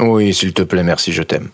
Oui, s'il te plaît, merci, je t'aime.